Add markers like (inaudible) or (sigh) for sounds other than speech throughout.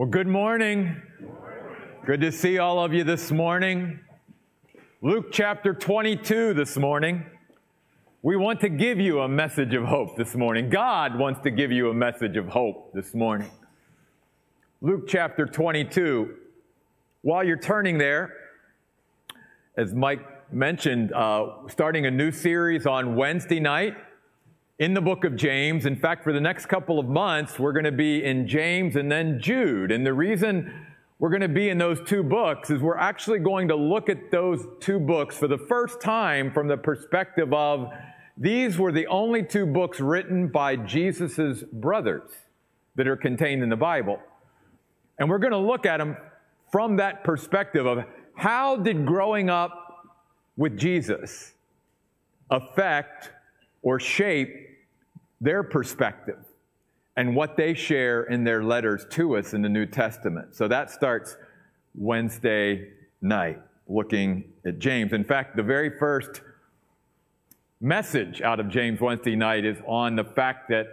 Well, good morning. Good to see all of you this morning. Luke chapter 22 this morning. We want to give you a message of hope this morning. God wants to give you a message of hope this morning. Luke chapter 22. While you're turning there, as Mike mentioned, uh, starting a new series on Wednesday night in the book of James. In fact, for the next couple of months, we're going to be in James and then Jude. And the reason we're going to be in those two books is we're actually going to look at those two books for the first time from the perspective of these were the only two books written by Jesus' brothers that are contained in the Bible. And we're going to look at them from that perspective of how did growing up with Jesus affect or shape their perspective and what they share in their letters to us in the New Testament. So that starts Wednesday night, looking at James. In fact, the very first message out of James Wednesday night is on the fact that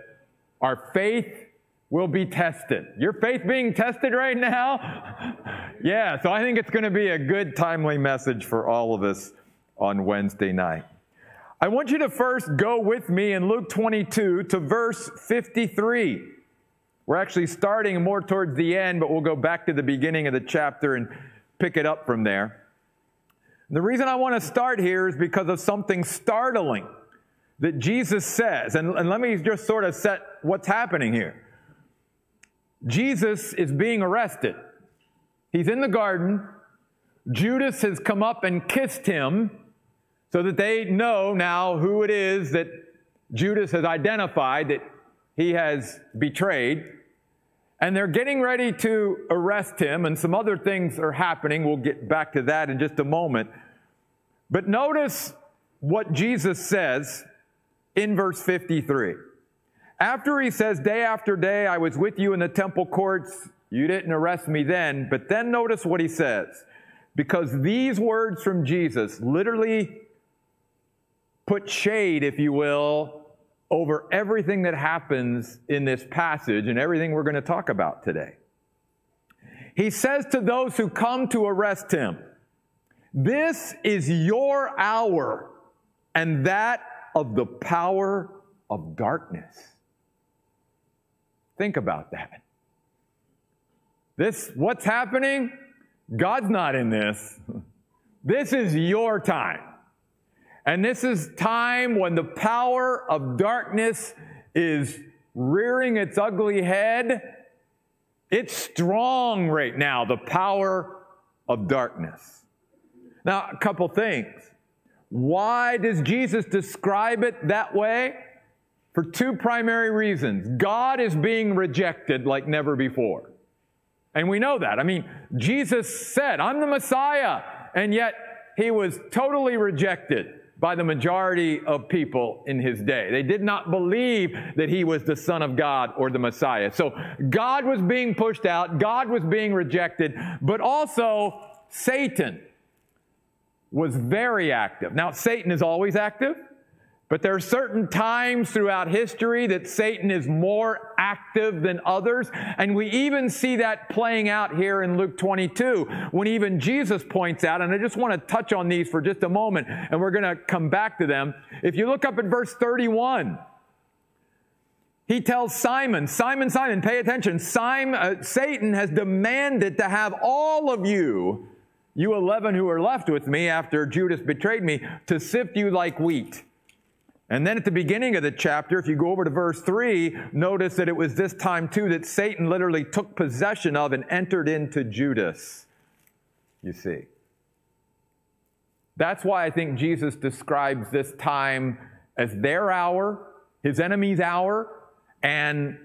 our faith will be tested. Your faith being tested right now? (laughs) yeah, so I think it's going to be a good, timely message for all of us on Wednesday night. I want you to first go with me in Luke 22 to verse 53. We're actually starting more towards the end, but we'll go back to the beginning of the chapter and pick it up from there. The reason I want to start here is because of something startling that Jesus says. And, and let me just sort of set what's happening here. Jesus is being arrested. He's in the garden. Judas has come up and kissed him so that they know now who it is that Judas has identified that he has betrayed. And they're getting ready to arrest him, and some other things are happening. We'll get back to that in just a moment. But notice what Jesus says in verse 53. After he says, Day after day I was with you in the temple courts, you didn't arrest me then. But then notice what he says. Because these words from Jesus literally put shade, if you will, over everything that happens in this passage and everything we're going to talk about today. He says to those who come to arrest him, This is your hour and that of the power of darkness. Think about that. This, what's happening? God's not in this. (laughs) This is your time. And this is time when the power of darkness is rearing its ugly head. It's strong right now, the power of darkness. Now, a couple things. Why does Jesus describe it that way? For two primary reasons. God is being rejected like never before. And we know that. I mean, Jesus said, I'm the Messiah, and yet he was totally rejected by the majority of people in his day. They did not believe that he was the Son of God or the Messiah. So God was being pushed out, God was being rejected, but also Satan was very active. Now, Satan is always active. But there are certain times throughout history that Satan is more active than others. And we even see that playing out here in Luke 22 when even Jesus points out, and I just want to touch on these for just a moment, and we're going to come back to them. If you look up at verse 31, he tells Simon, Simon, Simon, pay attention. Simon, uh, Satan has demanded to have all of you, you 11 who are left with me after Judas betrayed me, to sift you like wheat. And then at the beginning of the chapter, if you go over to verse 3, notice that it was this time too that Satan literally took possession of and entered into Judas. You see. That's why I think Jesus describes this time as their hour, his enemy's hour, and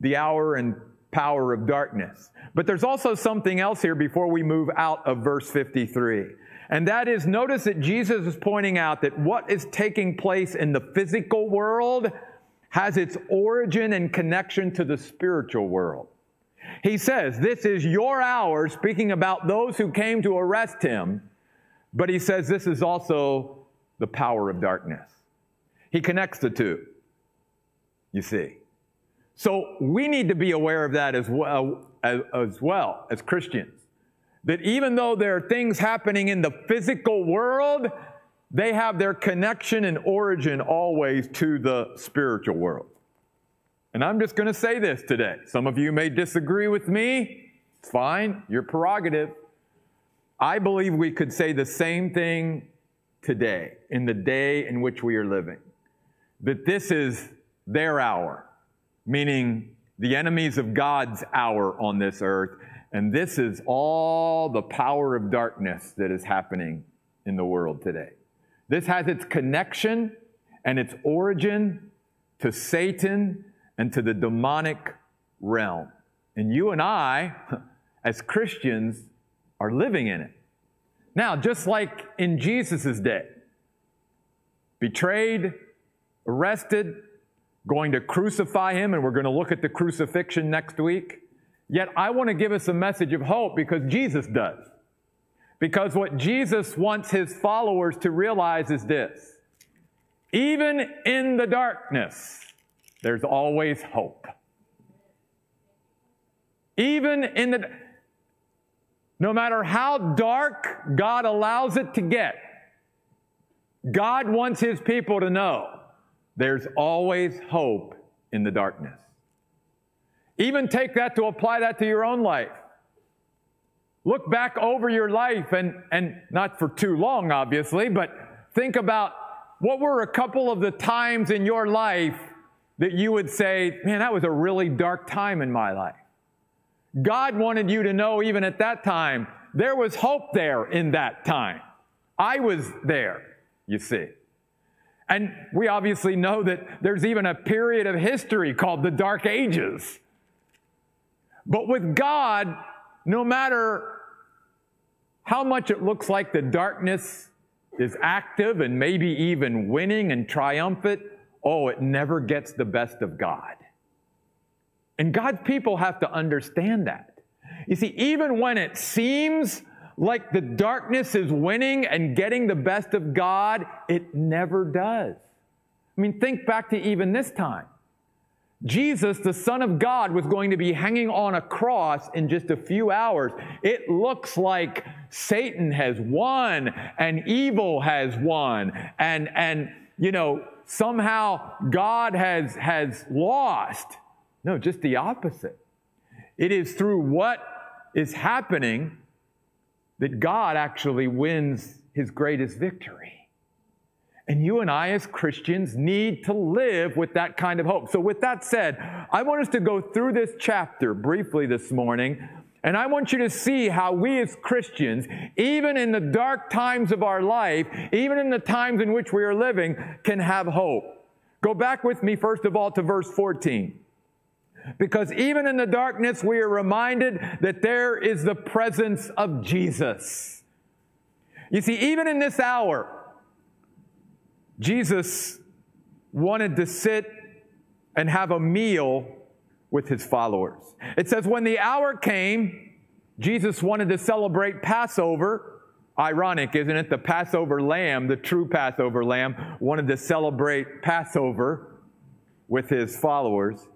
the hour and power of darkness. But there's also something else here before we move out of verse 53. And that is, notice that Jesus is pointing out that what is taking place in the physical world has its origin and connection to the spiritual world. He says, This is your hour, speaking about those who came to arrest him, but he says this is also the power of darkness. He connects the two, you see. So we need to be aware of that as well as, as, well, as Christians. That even though there are things happening in the physical world, they have their connection and origin always to the spiritual world. And I'm just going to say this today. Some of you may disagree with me. It's fine, your prerogative. I believe we could say the same thing today, in the day in which we are living. That this is their hour, meaning the enemies of God's hour on this earth. And this is all the power of darkness that is happening in the world today. This has its connection and its origin to Satan and to the demonic realm. And you and I, (laughs) as Christians, are living in it. Now, just like in Jesus' day, betrayed, arrested, going to crucify him, and we're going to look at the crucifixion next week. Yet I want to give us a message of hope because Jesus does. Because what Jesus wants his followers to realize is this even in the darkness, there's always hope. Even in the no matter how dark God allows it to get, God wants his people to know there's always hope in the darkness. Even take that to apply that to your own life. Look back over your life and, and not for too long, obviously, but think about what were a couple of the times in your life that you would say, man, that was a really dark time in my life. God wanted you to know, even at that time, there was hope there in that time. I was there, you see. And we obviously know that there's even a period of history called the Dark Ages. But with God, no matter how much it looks like the darkness is active and maybe even winning and triumphant, oh, it never gets the best of God. And God's people have to understand that. You see, even when it seems like the darkness is winning and getting the best of God, it never does. I mean, think back to even this time. Jesus, the Son of God, was going to be hanging on a cross in just a few hours. It looks like Satan has won and evil has won and, and, you know, somehow God has, has lost. No, just the opposite. It is through what is happening that God actually wins his greatest victory. And you and I, as Christians, need to live with that kind of hope. So, with that said, I want us to go through this chapter briefly this morning. And I want you to see how we as Christians, even in the dark times of our life, even in the times in which we are living, can have hope. Go back with me, first of all, to verse 14. Because even in the darkness, we are reminded that there is the presence of Jesus. You see, even in this hour, Jesus wanted to sit and have a meal with his followers. It says, when the hour came, Jesus wanted to celebrate Passover. Ironic, isn't it? The Passover lamb, the true Passover lamb, wanted to celebrate Passover with his followers.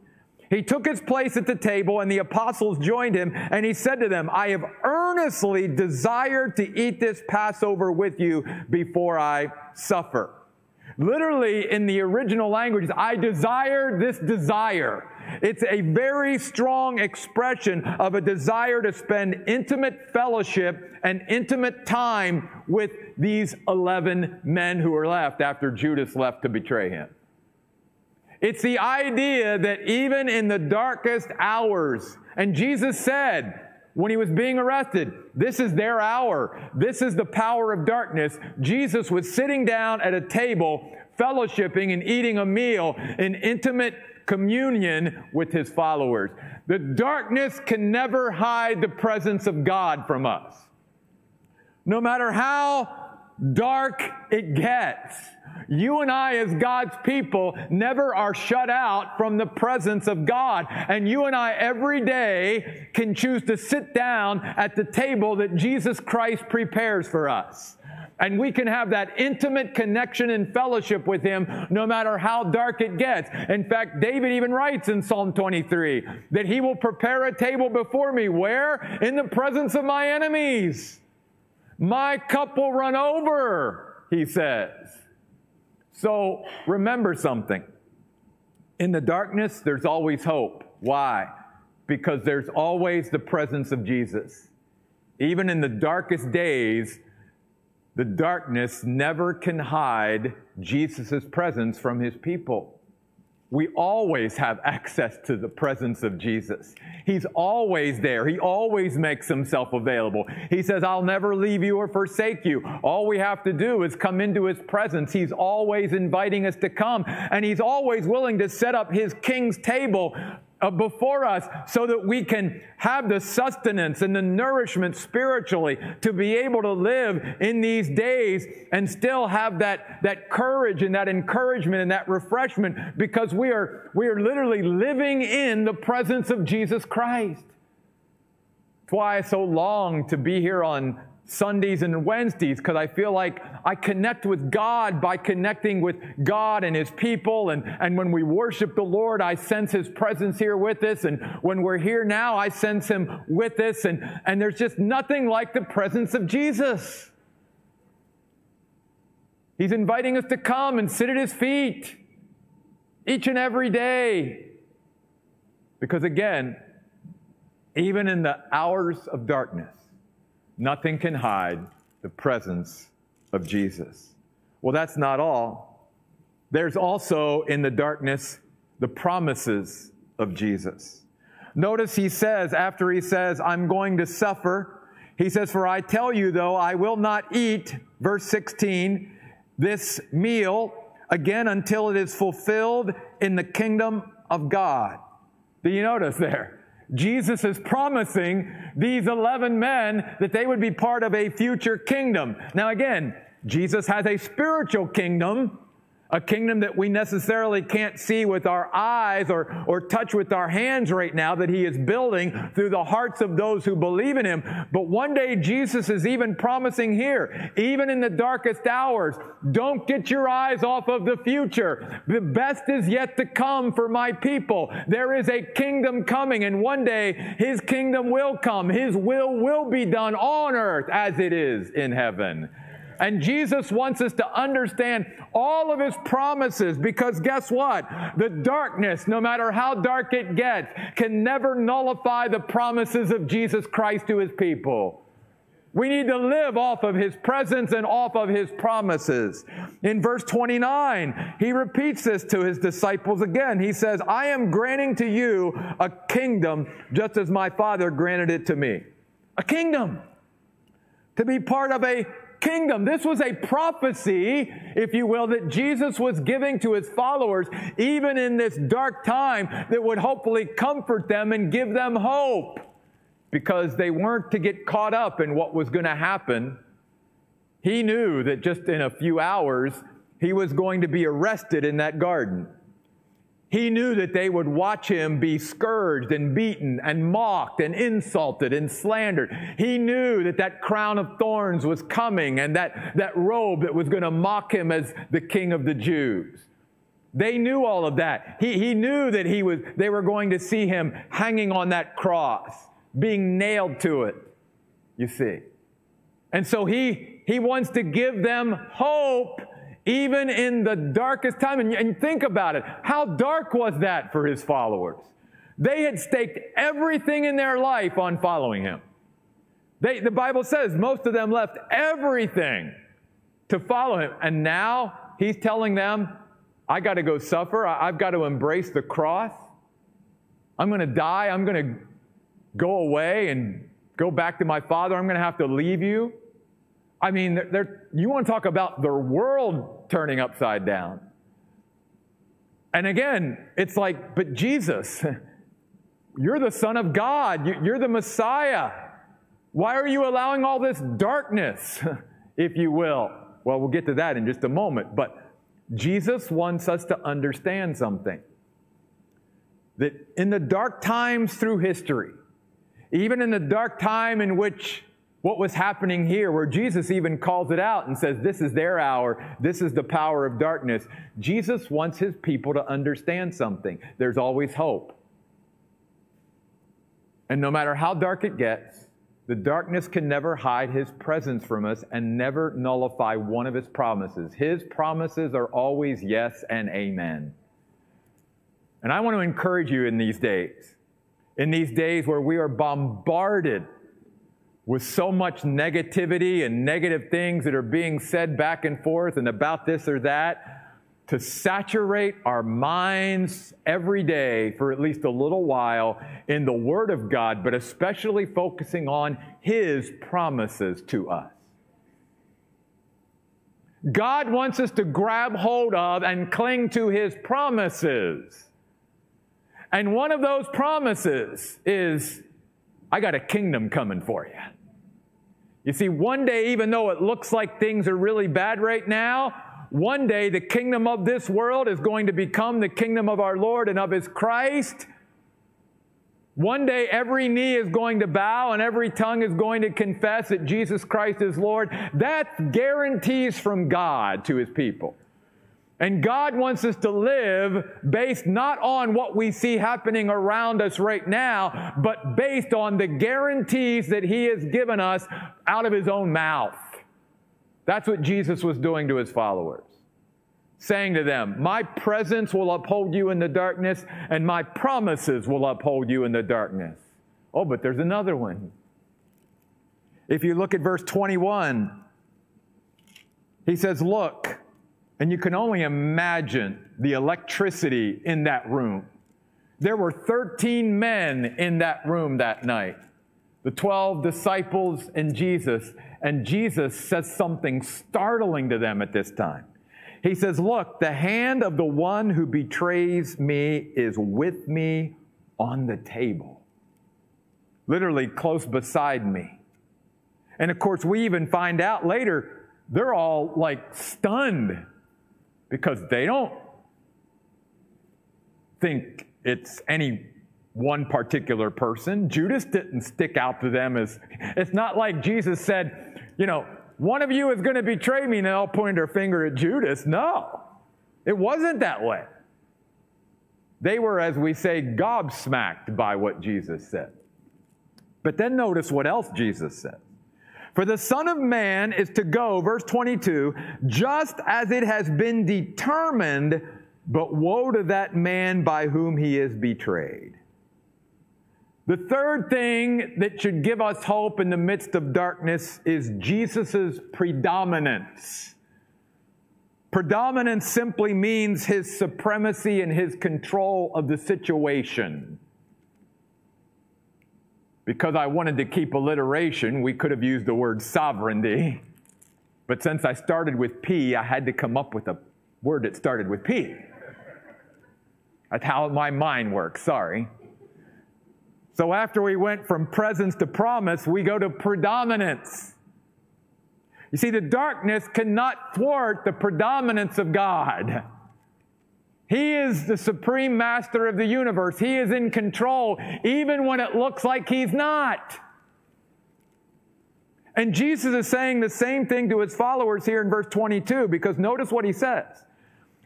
He took his place at the table, and the apostles joined him, and he said to them, I have earnestly desired to eat this Passover with you before I suffer. Literally, in the original language, I desire this desire. It's a very strong expression of a desire to spend intimate fellowship and intimate time with these 11 men who are left after Judas left to betray him. It's the idea that even in the darkest hours, and Jesus said when he was being arrested, this is their hour. This is the power of darkness. Jesus was sitting down at a table, fellowshipping and eating a meal in intimate communion with his followers. The darkness can never hide the presence of God from us. No matter how dark it gets, you and I, as God's people, never are shut out from the presence of God. And you and I, every day, can choose to sit down at the table that Jesus Christ prepares for us. And we can have that intimate connection and fellowship with Him no matter how dark it gets. In fact, David even writes in Psalm 23 that He will prepare a table before me. Where? In the presence of my enemies. My cup will run over, he says. So remember something. In the darkness, there's always hope. Why? Because there's always the presence of Jesus. Even in the darkest days, the darkness never can hide Jesus' presence from his people. We always have access to the presence of Jesus. He's always there. He always makes himself available. He says, I'll never leave you or forsake you. All we have to do is come into his presence. He's always inviting us to come, and he's always willing to set up his king's table uh, before us so that we can have the sustenance and the nourishment spiritually to be able to live in these days and still have that, that courage and that encouragement and that refreshment because we are, we are literally living in the presence of Jesus Christ. That's why I so long to be here on Sundays and Wednesdays because I feel like I connect with God by connecting with God and His people. And, and when we worship the Lord, I sense His presence here with us. And when we're here now, I sense Him with us. And, and there's just nothing like the presence of Jesus. He's inviting us to come and sit at His feet each and every day. Because again, even in the hours of darkness, Nothing can hide the presence of Jesus. Well, that's not all. There's also in the darkness the promises of Jesus. Notice he says, after he says, I'm going to suffer, he says, For I tell you, though, I will not eat, verse 16, this meal again until it is fulfilled in the kingdom of God. Do you notice there? Jesus is promising these 11 men that they would be part of a future kingdom. Now, again, Jesus has a spiritual kingdom a kingdom that we necessarily can't see with our eyes or, or touch with our hands right now that he is building through the hearts of those who believe in him. But one day Jesus is even promising here, even in the darkest hours, don't get your eyes off of the future. The best is yet to come for my people. There is a kingdom coming and one day his kingdom will come. His will will be done on earth as it is in heaven. And Jesus wants us to understand all of his promises because guess what? The darkness, no matter how dark it gets, can never nullify the promises of Jesus Christ to his people. We need to live off of his presence and off of his promises. In verse 29, he repeats this to his disciples again. He says, I am granting to you a kingdom just as my Father granted it to me. A kingdom. To be part of a kingdom. This was a prophecy, if you will, that Jesus was giving to his followers, even in this dark time, that would hopefully comfort them and give them hope because they weren't to get caught up in what was going to happen. He knew that just in a few hours, he was going to be arrested in that garden. He knew that they would watch him be scourged and beaten and mocked and insulted and slandered. He knew that that crown of thorns was coming and that, that robe that was going to mock him as the king of the Jews. They knew all of that. He, he knew that he was, they were going to see him hanging on that cross, being nailed to it, you see. And so he, he wants to give them hope even in the darkest time. And, and think about it. How dark was that for his followers? They had staked everything in their life on following him. They, the Bible says most of them left everything to follow him. And now he's telling them, I got to go suffer. I, I've got to embrace the cross. I'm going to die. I'm going to go away and go back to my father. I'm going to have to leave you. I mean, they're, they're, you want to talk about the world turning upside down. And again, it's like, but Jesus, (laughs) you're the Son of God, you're the Messiah. Why are you allowing all this darkness, (laughs) if you will? Well, we'll get to that in just a moment. But Jesus wants us to understand something that in the dark times through history, even in the dark time in which what was happening here, where Jesus even calls it out and says, This is their hour, this is the power of darkness. Jesus wants his people to understand something. There's always hope. And no matter how dark it gets, the darkness can never hide his presence from us and never nullify one of his promises. His promises are always yes and amen. And I want to encourage you in these days, in these days where we are bombarded with so much negativity and negative things that are being said back and forth and about this or that, to saturate our minds every day for at least a little while in the Word of God, but especially focusing on His promises to us. God wants us to grab hold of and cling to His promises. And one of those promises is, I got a kingdom coming for you. You see, one day, even though it looks like things are really bad right now, one day the kingdom of this world is going to become the kingdom of our Lord and of His Christ. One day every knee is going to bow and every tongue is going to confess that Jesus Christ is Lord. That guarantees from God to His people. And God wants us to live based not on what we see happening around us right now, but based on the guarantees that He has given us out of His own mouth. That's what Jesus was doing to His followers. Saying to them, My presence will uphold you in the darkness, and my promises will uphold you in the darkness. Oh, but there's another one. If you look at verse 21, he says, Look, and you can only imagine the electricity in that room. There were 13 men in that room that night the 12 disciples and Jesus. And Jesus says something startling to them at this time. He says, Look, the hand of the one who betrays me is with me on the table, literally close beside me. And of course, we even find out later, they're all like stunned because they don't think it's any one particular person. Judas didn't stick out to them as, it's not like Jesus said, you know, one of you is going to betray me and they all point their finger at Judas. No, it wasn't that way. They were, as we say, gobsmacked by what Jesus said. But then notice what else Jesus said. For the Son of Man is to go, verse 22, just as it has been determined, but woe to that man by whom he is betrayed. The third thing that should give us hope in the midst of darkness is Jesus' predominance. Predominance simply means his supremacy and his control of the situation. Because I wanted to keep alliteration, we could have used the word sovereignty. But since I started with P, I had to come up with a word that started with P. That's how my mind works, sorry. So after we went from presence to promise, we go to predominance. You see, the darkness cannot thwart the predominance of God. He is the supreme master of the universe. He is in control, even when it looks like He's not. And Jesus is saying the same thing to His followers here in verse 22, because notice what He says.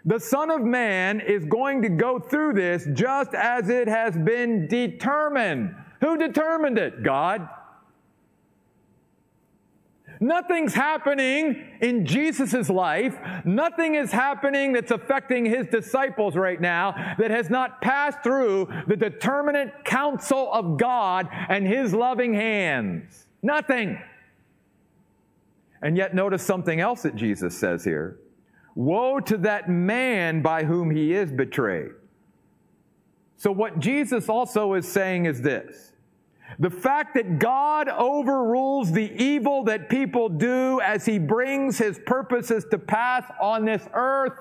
The Son of Man is going to go through this just as it has been determined. Who determined it? God. Nothing's happening in Jesus' life. Nothing is happening that's affecting his disciples right now that has not passed through the determinate counsel of God and his loving hands. Nothing. And yet, notice something else that Jesus says here Woe to that man by whom he is betrayed. So, what Jesus also is saying is this the fact that God overrules the evil that people do as he brings his purposes to pass on this earth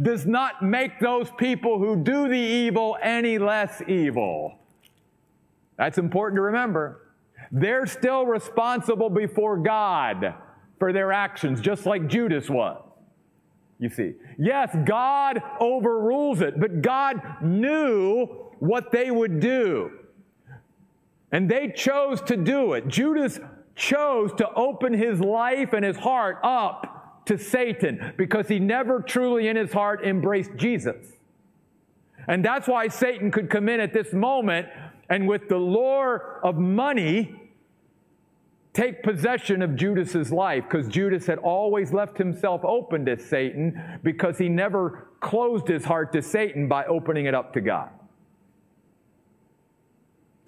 does not make those people who do the evil any less evil. That's important to remember. They're still responsible before God for their actions, just like Judas was. You see, yes, God overrules it, but God knew what they would do. And they chose to do it. Judas chose to open his life and his heart up to Satan because he never truly in his heart embraced Jesus. And that's why Satan could come in at this moment and with the lure of money take possession of Judas's life because Judas had always left himself open to Satan because he never closed his heart to Satan by opening it up to God.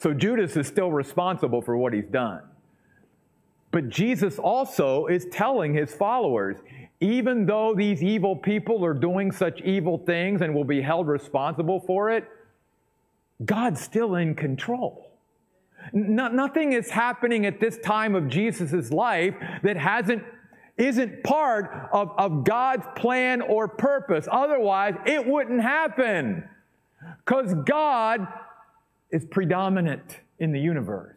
So Judas is still responsible for what he's done. But Jesus also is telling his followers, even though these evil people are doing such evil things and will be held responsible for it, God's still in control. No, nothing is happening at this time of Jesus' life that hasn't isn't part of, of God's plan or purpose. Otherwise, it wouldn't happen. Because God is predominant in the universe.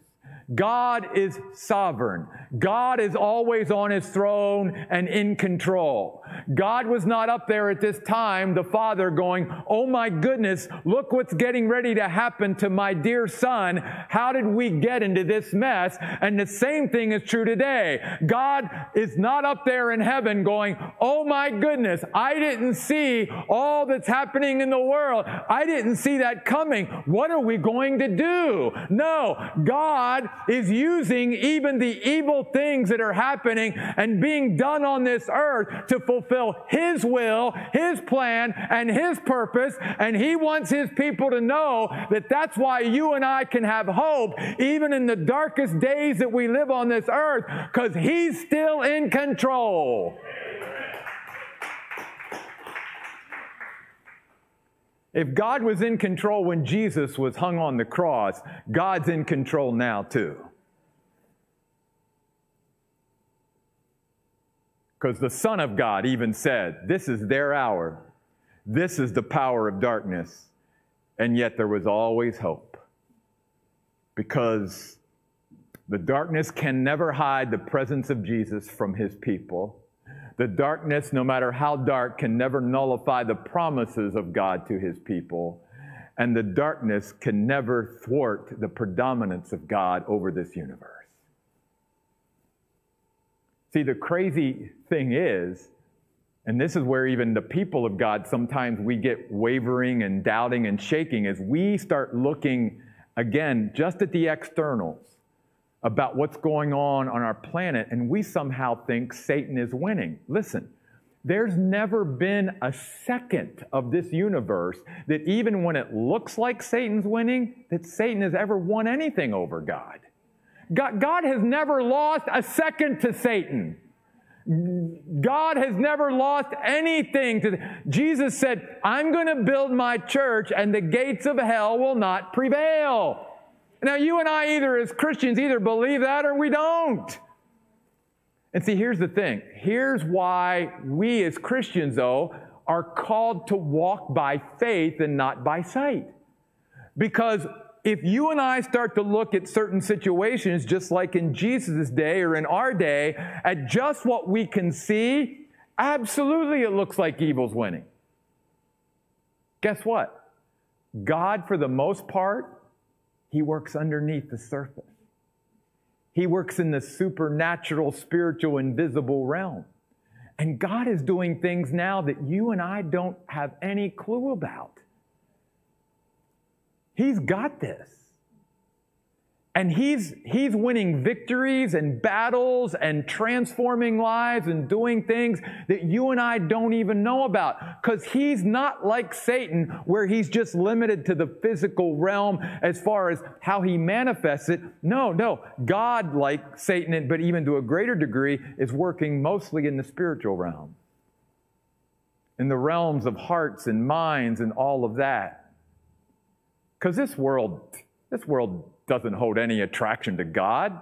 God is sovereign. God is always on his throne and in control. God was not up there at this time, the Father, going, Oh my goodness, look what's getting ready to happen to my dear son. How did we get into this mess? And the same thing is true today. God is not up there in heaven going, Oh my goodness, I didn't see all that's happening in the world. I didn't see that coming. What are we going to do? No, God is using even the evil things that are happening and being done on this earth to fulfill His will, His plan, and His purpose. And He wants His people to know that that's why you and I can have hope even in the darkest days that we live on this earth because He's still in control. If God was in control when Jesus was hung on the cross, God's in control now too. Because the Son of God even said, This is their hour. This is the power of darkness. And yet there was always hope. Because the darkness can never hide the presence of Jesus from his people. The darkness, no matter how dark, can never nullify the promises of God to his people. And the darkness can never thwart the predominance of God over this universe. See, the crazy thing is, and this is where even the people of God sometimes we get wavering and doubting and shaking, as we start looking again just at the externals about what's going on on our planet, and we somehow think Satan is winning. Listen, there's never been a second of this universe that even when it looks like Satan's winning, that Satan has ever won anything over God. God, God has never lost a second to Satan. God has never lost anything to Jesus said, I'm going to build my church and the gates of hell will not prevail. Now, you and I, either as Christians, either believe that or we don't. And see, here's the thing. Here's why we as Christians, though, are called to walk by faith and not by sight. Because if you and I start to look at certain situations, just like in Jesus' day or in our day, at just what we can see, absolutely it looks like evil's winning. Guess what? God, for the most part, he works underneath the surface. He works in the supernatural, spiritual, invisible realm. And God is doing things now that you and I don't have any clue about. He's got this. And he's, he's winning victories and battles and transforming lives and doing things that you and I don't even know about. Because he's not like Satan, where he's just limited to the physical realm as far as how he manifests it. No, no. God, like Satan, but even to a greater degree, is working mostly in the spiritual realm, in the realms of hearts and minds and all of that. Because this world, this world doesn't hold any attraction to God.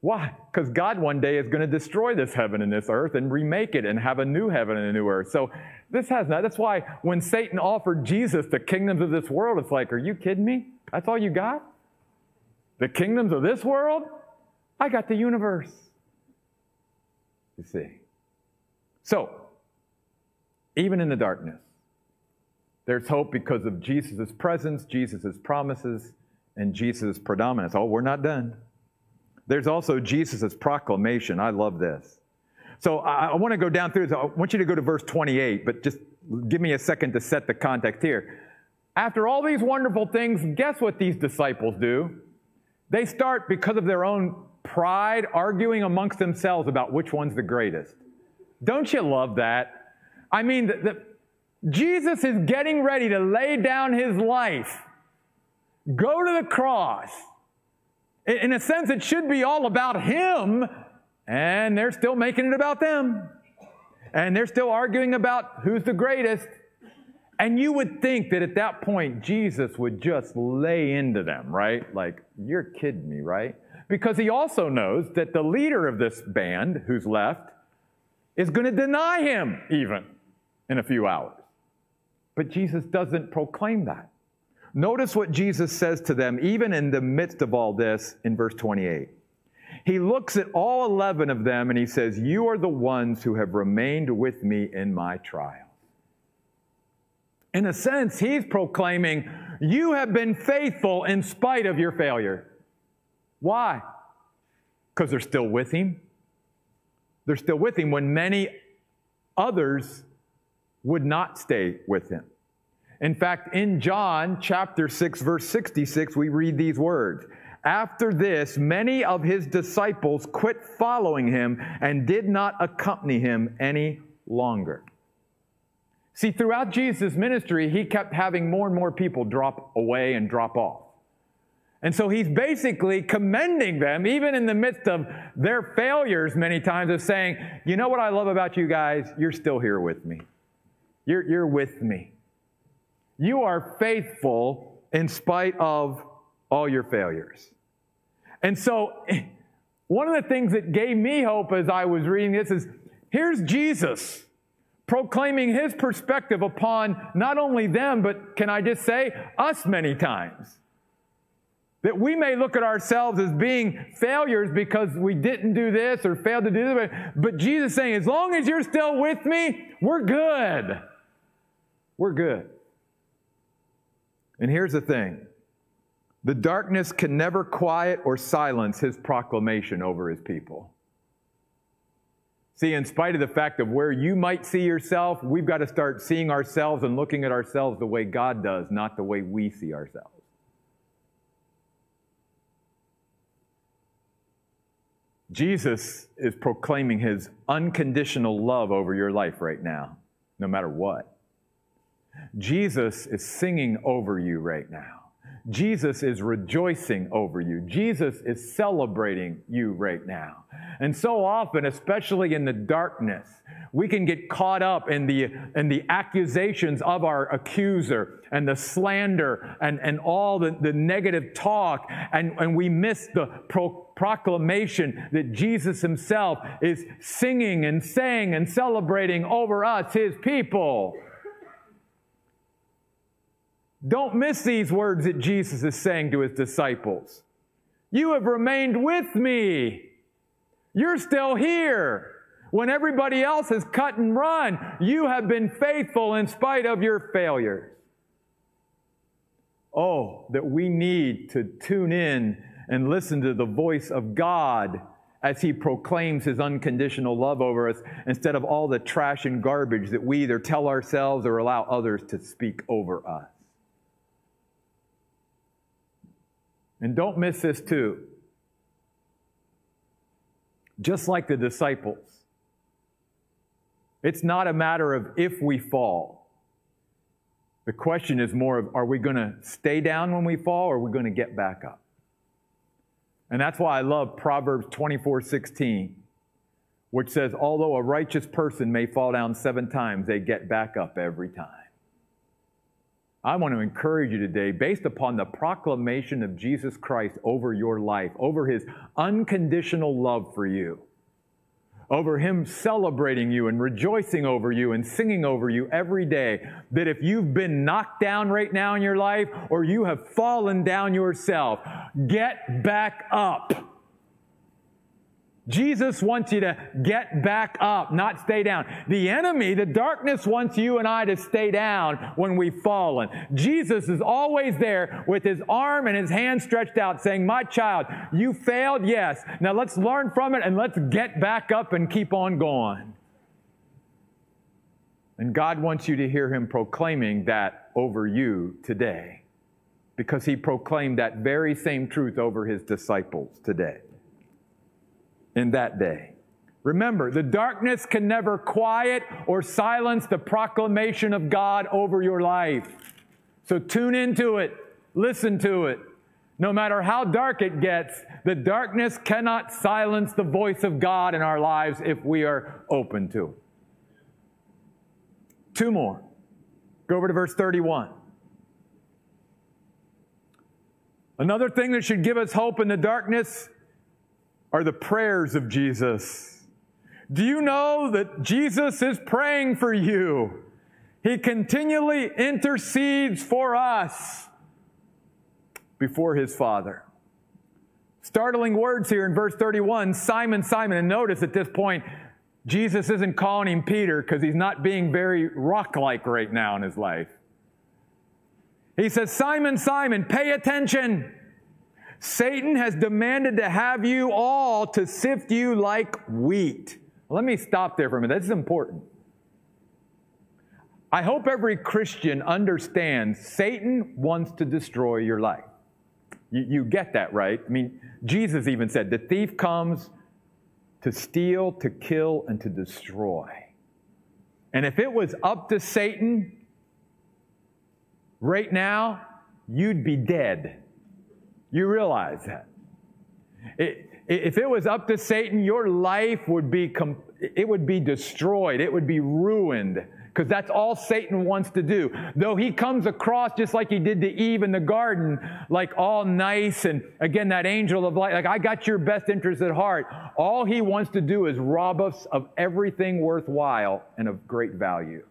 Why? Because God one day is going to destroy this heaven and this earth and remake it and have a new heaven and a new earth. So this has not. That's why when Satan offered Jesus the kingdoms of this world, it's like, are you kidding me? That's all you got? The kingdoms of this world? I got the universe. You see. So, even in the darkness, there's hope because of Jesus' presence, Jesus' promises, and Jesus' predominance. Oh, we're not done. there's also Jesus' proclamation. I love this. So I, I want to go down through this. I want you to go to verse 28, but just give me a second to set the context here. After all these wonderful things, guess what these disciples do? They start, because of their own pride, arguing amongst themselves about which one's the greatest. Don't you love that? I mean, the, the, Jesus is getting ready to lay down his life, go to the cross. In, a sense, it should be all about him, and they're still making it about them. And they're still arguing about who's the greatest. And you would think that at that point, Jesus would just lay into them, right? Like, you're kidding me, right? Because he also knows that the leader of this band who's left is going to deny him even in a few hours. But Jesus doesn't proclaim that. Notice what Jesus says to them, even in the midst of all this, in verse 28. He looks at all 11 of them and he says, You are the ones who have remained with me in my trial. In a sense, he's proclaiming, You have been faithful in spite of your failure. Why? Because they're still with him. They're still with him when many others would not stay with him. In fact, in John chapter 6, verse 66, we read these words After this, many of his disciples quit following him and did not accompany him any longer. See, throughout Jesus' ministry, he kept having more and more people drop away and drop off. And so he's basically commending them, even in the midst of their failures, many times, of saying, You know what I love about you guys? You're still here with me. You're, you're with me. You are faithful in spite of all your failures. And so, (laughs) one of the things that gave me hope as I was reading this is here's Jesus proclaiming his perspective upon not only them, but can I just say, us many times. That we may look at ourselves as being failures because we didn't do this or failed to do this, but Jesus saying, as long as you're still with me, we're good. We're good. And here's the thing the darkness can never quiet or silence his proclamation over his people. See, in spite of the fact of where you might see yourself, we've got to start seeing ourselves and looking at ourselves the way God does, not the way we see ourselves. Jesus is proclaiming his unconditional love over your life right now, no matter what. Jesus is singing over you right now. Jesus is rejoicing over you. Jesus is celebrating you right now. And so often, especially in the darkness, we can get caught up in the, in the accusations of our accuser and the slander and, and all the, the negative talk, and, and we miss the pro- proclamation that Jesus himself is singing and saying and celebrating over us, his people. Don't miss these words that Jesus is saying to his disciples. You have remained with me. You're still here. When everybody else has cut and run, you have been faithful in spite of your failures. Oh, that we need to tune in and listen to the voice of God as He proclaims His unconditional love over us instead of all the trash and garbage that we either tell ourselves or allow others to speak over us. And don't miss this too. Just like the disciples, it's not a matter of if we fall. The question is more of are we going to stay down when we fall or are we going to get back up? And that's why I love Proverbs 24 16, which says, Although a righteous person may fall down seven times, they get back up every time. I want to encourage you today, based upon the proclamation of Jesus Christ over your life, over his unconditional love for you, over him celebrating you and rejoicing over you and singing over you every day, that if you've been knocked down right now in your life or you have fallen down yourself, get back up. Jesus wants you to get back up, not stay down. The enemy, the darkness wants you and I to stay down when we've fallen. Jesus is always there with his arm and his hand stretched out saying, my child, you failed? Yes. Now let's learn from it and let's get back up and keep on going. And God wants you to hear him proclaiming that over you today because he proclaimed that very same truth over his disciples today in that day. Remember, the darkness can never quiet or silence the proclamation of God over your life. So tune into it, listen to it. No matter how dark it gets, the darkness cannot silence the voice of God in our lives if we are open to it. Two more. Go over to verse 31. Another thing that should give us hope in the darkness are the prayers of Jesus. Do you know that Jesus is praying for you? He continually intercedes for us before his Father. Startling words here in verse 31 Simon, Simon. And notice at this point, Jesus isn't calling him Peter because he's not being very rock like right now in his life. He says, Simon, Simon, pay attention. Satan has demanded to have you all to sift you like wheat. Let me stop there for a minute. This is important. I hope every Christian understands Satan wants to destroy your life. You, you, get that, right? I mean, Jesus even said, the thief comes to steal, to kill, and to destroy. And if it was up to Satan right now, you'd be dead. You realize that. It, if it was up to Satan, your life would be, it would be destroyed. It would be ruined because that's all Satan wants to do. Though he comes across just like he did to Eve in the garden, like all nice and again, that angel of light, like I got your best interest at heart. All he wants to do is rob us of everything worthwhile and of great value.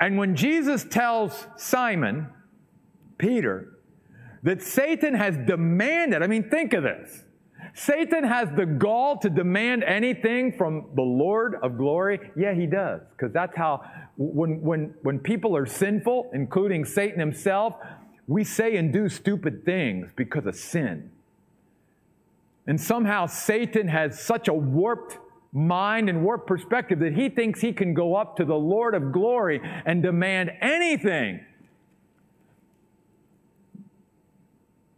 And when Jesus tells Simon, Peter, that Satan has demanded. I mean, think of this. Satan has the gall to demand anything from the Lord of glory. Yeah, he does, because that's how, when, when, when people are sinful, including Satan himself, we say and do stupid things because of sin. And somehow Satan has such a warped mind and warped perspective that he thinks he can go up to the Lord of glory and demand anything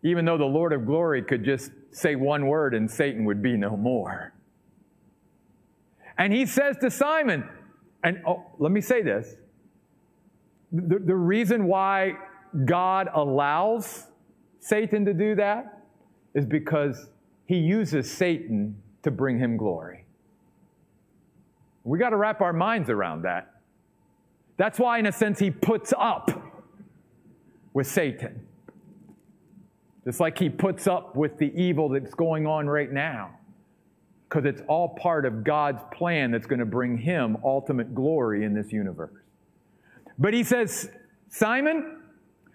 even though the Lord of glory could just say one word and Satan would be no more. And he says to Simon, and oh, let me say this the, the reason why God allows Satan to do that is because he uses Satan to bring him glory. We got to wrap our minds around that. That's why, in a sense, he puts up with Satan. Just like he puts up with the evil that's going on right now. Because it's all part of God's plan that's going to bring him ultimate glory in this universe. But he says, Simon,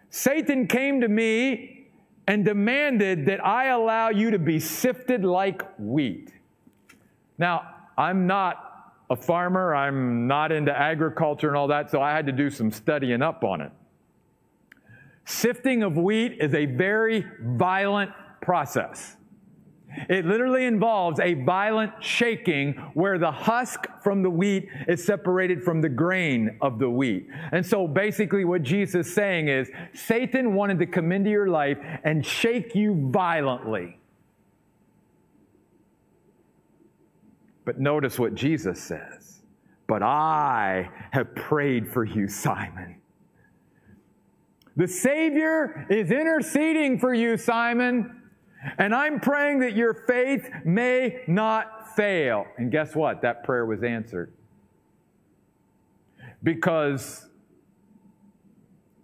Satan came to me and demanded that I allow you to be sifted like wheat. Now, I'm not a farmer, I'm not into agriculture and all that, so I had to do some studying up on it. Sifting of wheat is a very violent process. It literally involves a violent shaking where the husk from the wheat is separated from the grain of the wheat. And so basically what Jesus is saying is Satan wanted to come into your life and shake you violently. But notice what Jesus says. But I have prayed for you, Simon the Savior is interceding for you, Simon. And I'm praying that your faith may not fail. And guess what? That prayer was answered. Because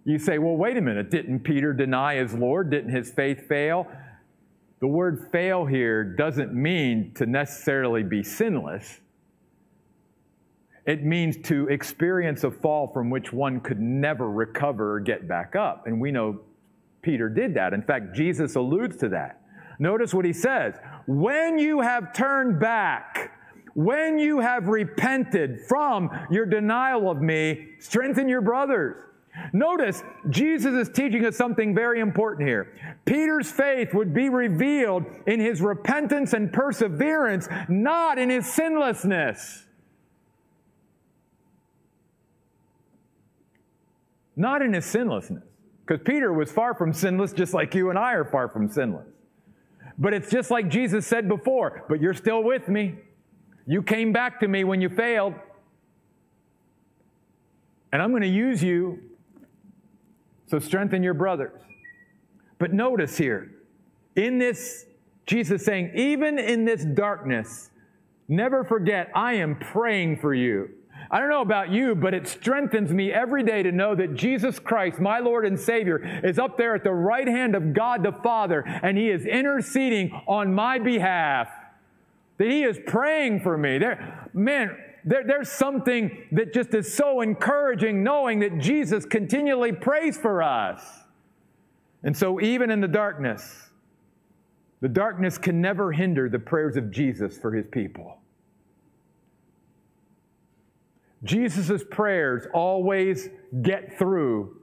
you say, well, wait a minute. Didn't Peter deny his Lord? Didn't his faith fail? The word fail here doesn't mean to necessarily be sinless. It means to experience a fall from which one could never recover or get back up. And we know Peter did that. In fact, Jesus alludes to that. Notice what he says. When you have turned back, when you have repented from your denial of me, strengthen your brothers. Notice, Jesus is teaching us something very important here. Peter's faith would be revealed in his repentance and perseverance, not in his sinlessness. Not in his sinlessness. Because Peter was far from sinless, just like you and I are far from sinless. But it's just like Jesus said before, but you're still with me. You came back to me when you failed. And I'm going to use you. So strengthen your brothers. But notice here, in this, Jesus saying, even in this darkness, never forget, I am praying for you. I don't know about you, but it strengthens me every day to know that Jesus Christ, my Lord and Savior, is up there at the right hand of God the Father, and He is interceding on my behalf. That He is praying for me. There, man, there, there's something that just is so encouraging knowing that Jesus continually prays for us. And so, even in the darkness, the darkness can never hinder the prayers of Jesus for his people. Jesus' prayers always get through.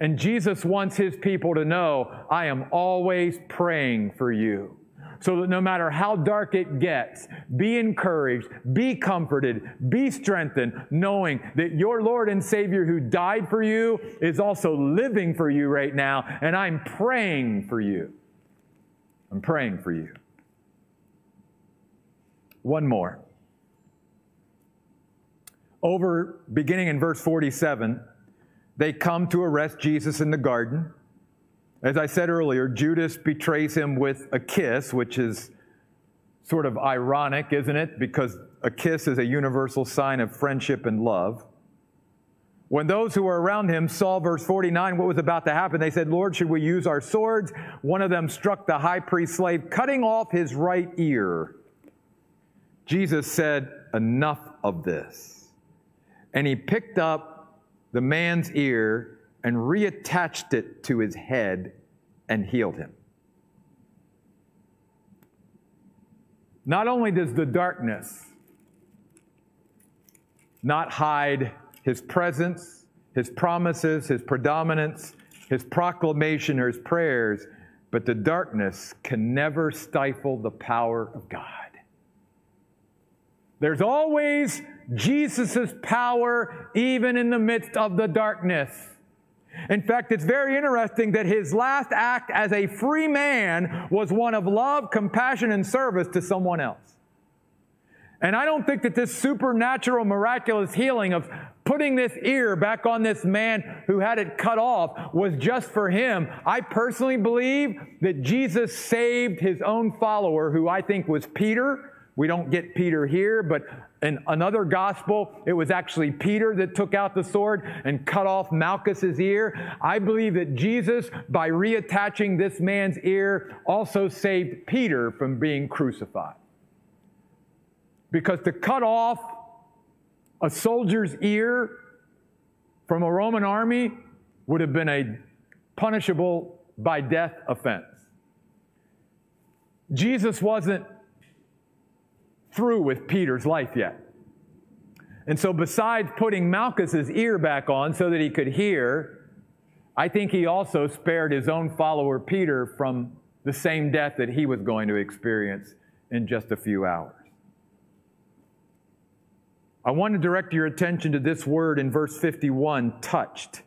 And Jesus wants his people to know, I am always praying for you so that no matter how dark it gets, be encouraged, be comforted, be strengthened, knowing that your Lord and Savior who died for you is also living for you right now, and I'm praying for you. I'm praying for you. One more. Over, beginning in verse 47, they come to arrest Jesus in the garden. As I said earlier, Judas betrays him with a kiss, which is sort of ironic, isn't it? Because a kiss is a universal sign of friendship and love. When those who were around him saw verse 49, what was about to happen, they said, Lord, should we use our swords? One of them struck the high priest's slave, cutting off his right ear. Jesus said, Enough of this. And he picked up the man's ear and reattached it to his head and healed him. Not only does the darkness not hide his presence, his promises, his predominance, his proclamation, or his prayers, but the darkness can never stifle the power of God. There's always Jesus' power even in the midst of the darkness. In fact, it's very interesting that his last act as a free man was one of love, compassion, and service to someone else. And I don't think that this supernatural, miraculous healing of putting this ear back on this man who had it cut off was just for him. I personally believe that Jesus saved his own follower, who I think was Peter. We don't get Peter here, but in another gospel, it was actually Peter that took out the sword and cut off Malchus's ear. I believe that Jesus, by reattaching this man's ear, also saved Peter from being crucified. Because to cut off a soldier's ear from a Roman army would have been a punishable by death offense. Jesus wasn't through with Peter's life yet. And so, besides putting Malchus's ear back on so that he could hear, I think he also spared his own follower Peter from the same death that he was going to experience in just a few hours. I want to direct your attention to this word in verse 51 touched.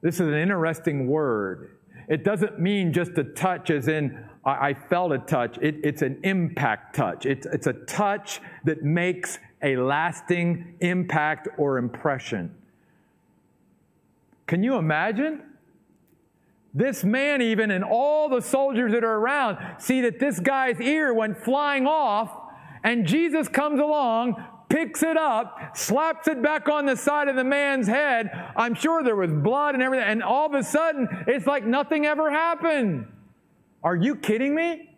This is an interesting word. It doesn't mean just a touch as in I, I felt a touch. It, it's an impact touch. It's, it's a touch that makes a lasting impact or impression. Can you imagine? This man, even, and all the soldiers that are around, see that this guy's ear went flying off, and Jesus comes along, picks it up, slaps it back on the side of the man's head. I'm sure there was blood and everything, and all of a sudden, it's like nothing ever happened. Are you kidding me?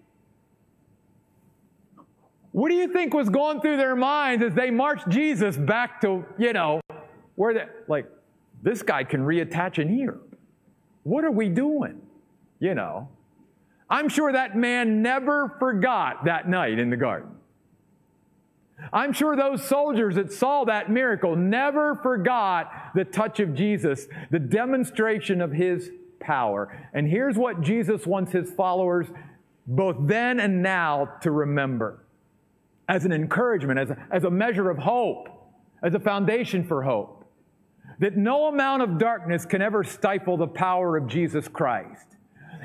What do you think was going through their minds as they marched Jesus back to, you know, where they, like, this guy can reattach an ear. What are we doing? you know. I'm sure that man never forgot that night in the garden. I'm sure those soldiers that saw that miracle never forgot the touch of Jesus, the demonstration of his power. And here's what Jesus wants his followers, both then and now, to remember as an encouragement, as a, as a measure of hope, as a foundation for hope. That no amount of darkness can ever stifle the power of Jesus Christ.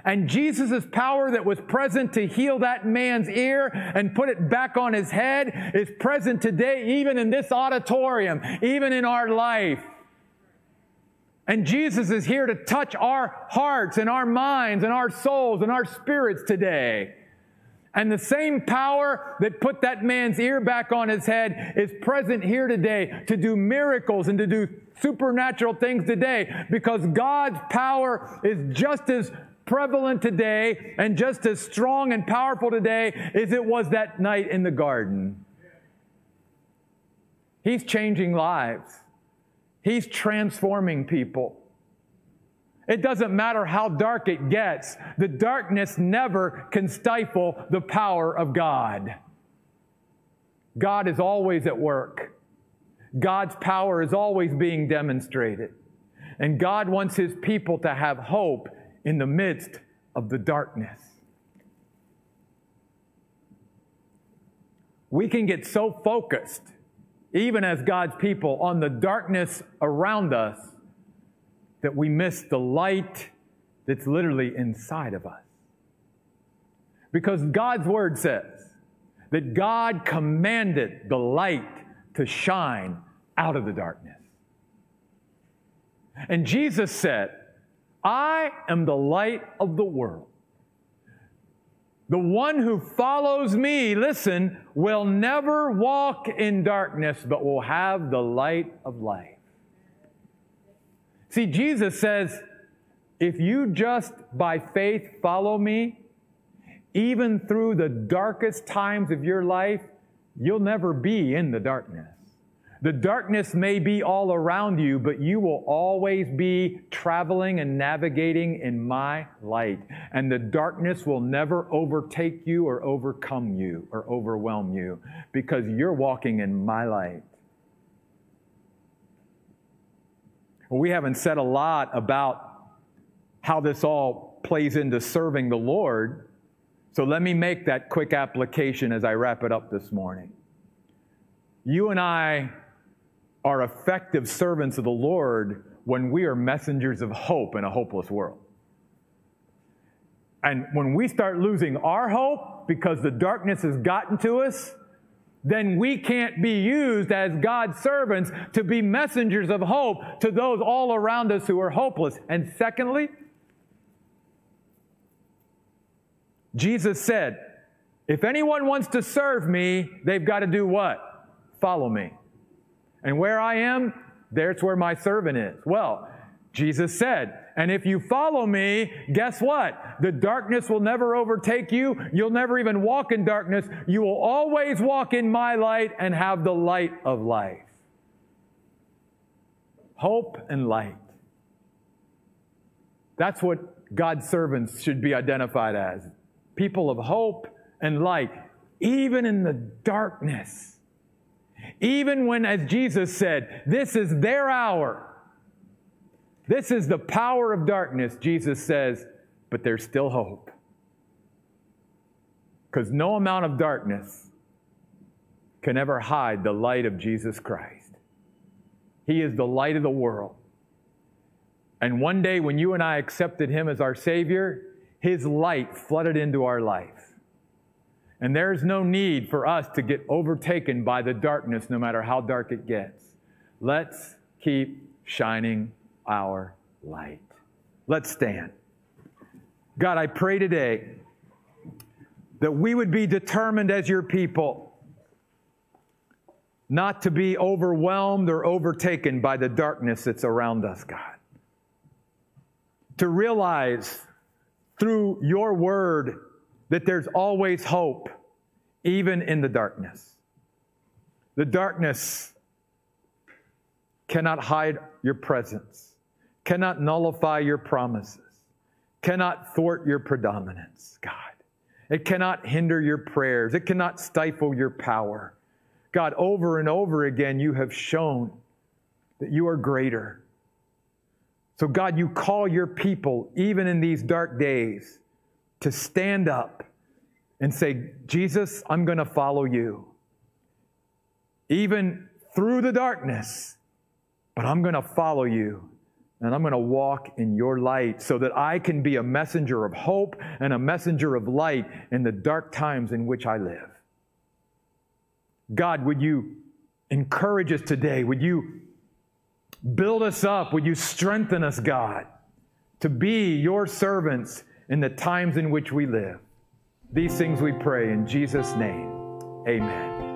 And Jesus' power that was present to heal that man's ear and put it back on his head is present today, even in this auditorium, even in our life. And Jesus is here to touch our hearts and our minds and our souls and our spirits today. And the same power that put that man's ear back on his head is present here today to do miracles and to do supernatural things today because God's power is just as prevalent today and just as strong and powerful today as it was that night in the garden. He's changing lives. He's transforming people. It doesn't matter how dark it gets, the darkness never can stifle the power of God. God is always at work. God's power is always being demonstrated. And God wants His people to have hope in the midst of the darkness. We can get so focused, even as God's people, on the darkness around us that we miss the light that's literally inside of us. Because God's word says that God commanded the light to shine out of the darkness. And Jesus said, I am the light of the world. The one who follows me, listen, will never walk in darkness, but will have the light of life. See, Jesus says, if you just by faith follow me, even through the darkest times of your life, you'll never be in the darkness. The darkness may be all around you, but you will always be traveling and navigating in my light. And the darkness will never overtake you or overcome you or overwhelm you because you're walking in my light. Well, we haven't said a lot about how this all plays into serving the Lord. So let me make that quick application as I wrap it up this morning. You and I are effective servants of the Lord when we are messengers of hope in a hopeless world. And when we start losing our hope because the darkness has gotten to us, then we can't be used as God's servants to be messengers of hope to those all around us who are hopeless. And secondly, Jesus said, if anyone wants to serve me, they've got to do what? Follow me. And where I am, there's where my servant is. Well, Jesus said, and if you follow me, guess what? The darkness will never overtake you. You'll never even walk in darkness. You will always walk in my light and have the light of life. Hope and light. That's what God's servants should be identified as people of hope and light, even in the darkness. Even when, as Jesus said, this is their hour. This is the power of darkness, Jesus says, but there's still hope. Because no amount of darkness can ever hide the light of Jesus Christ. He is the light of the world. And one day, when you and I accepted Him as our Savior, His light flooded into our life. And there's no need for us to get overtaken by the darkness, no matter how dark it gets. Let's keep shining our light. Let's stand. God, I pray today that we would be determined as your people not to be overwhelmed or overtaken by the darkness that's around us, God. To realize through your word that there's always hope, even in the darkness. The darkness cannot hide your presence, cannot nullify your promises, cannot thwart your predominance, God. It cannot hinder your prayers. It cannot stifle your power. God, over and over again, you have shown that you are greater. So, God, you call your people, even in these dark days, to stand up and say, Jesus, I'm going to follow you. Even through the darkness, but I'm going to follow you and I'm going to walk in your light so that I can be a messenger of hope and a messenger of light in the dark times in which I live. God, would you encourage us today? Would you build us up? Would you strengthen us, God, to be your servants in the times in which we live? These things we pray in Jesus' name. Amen.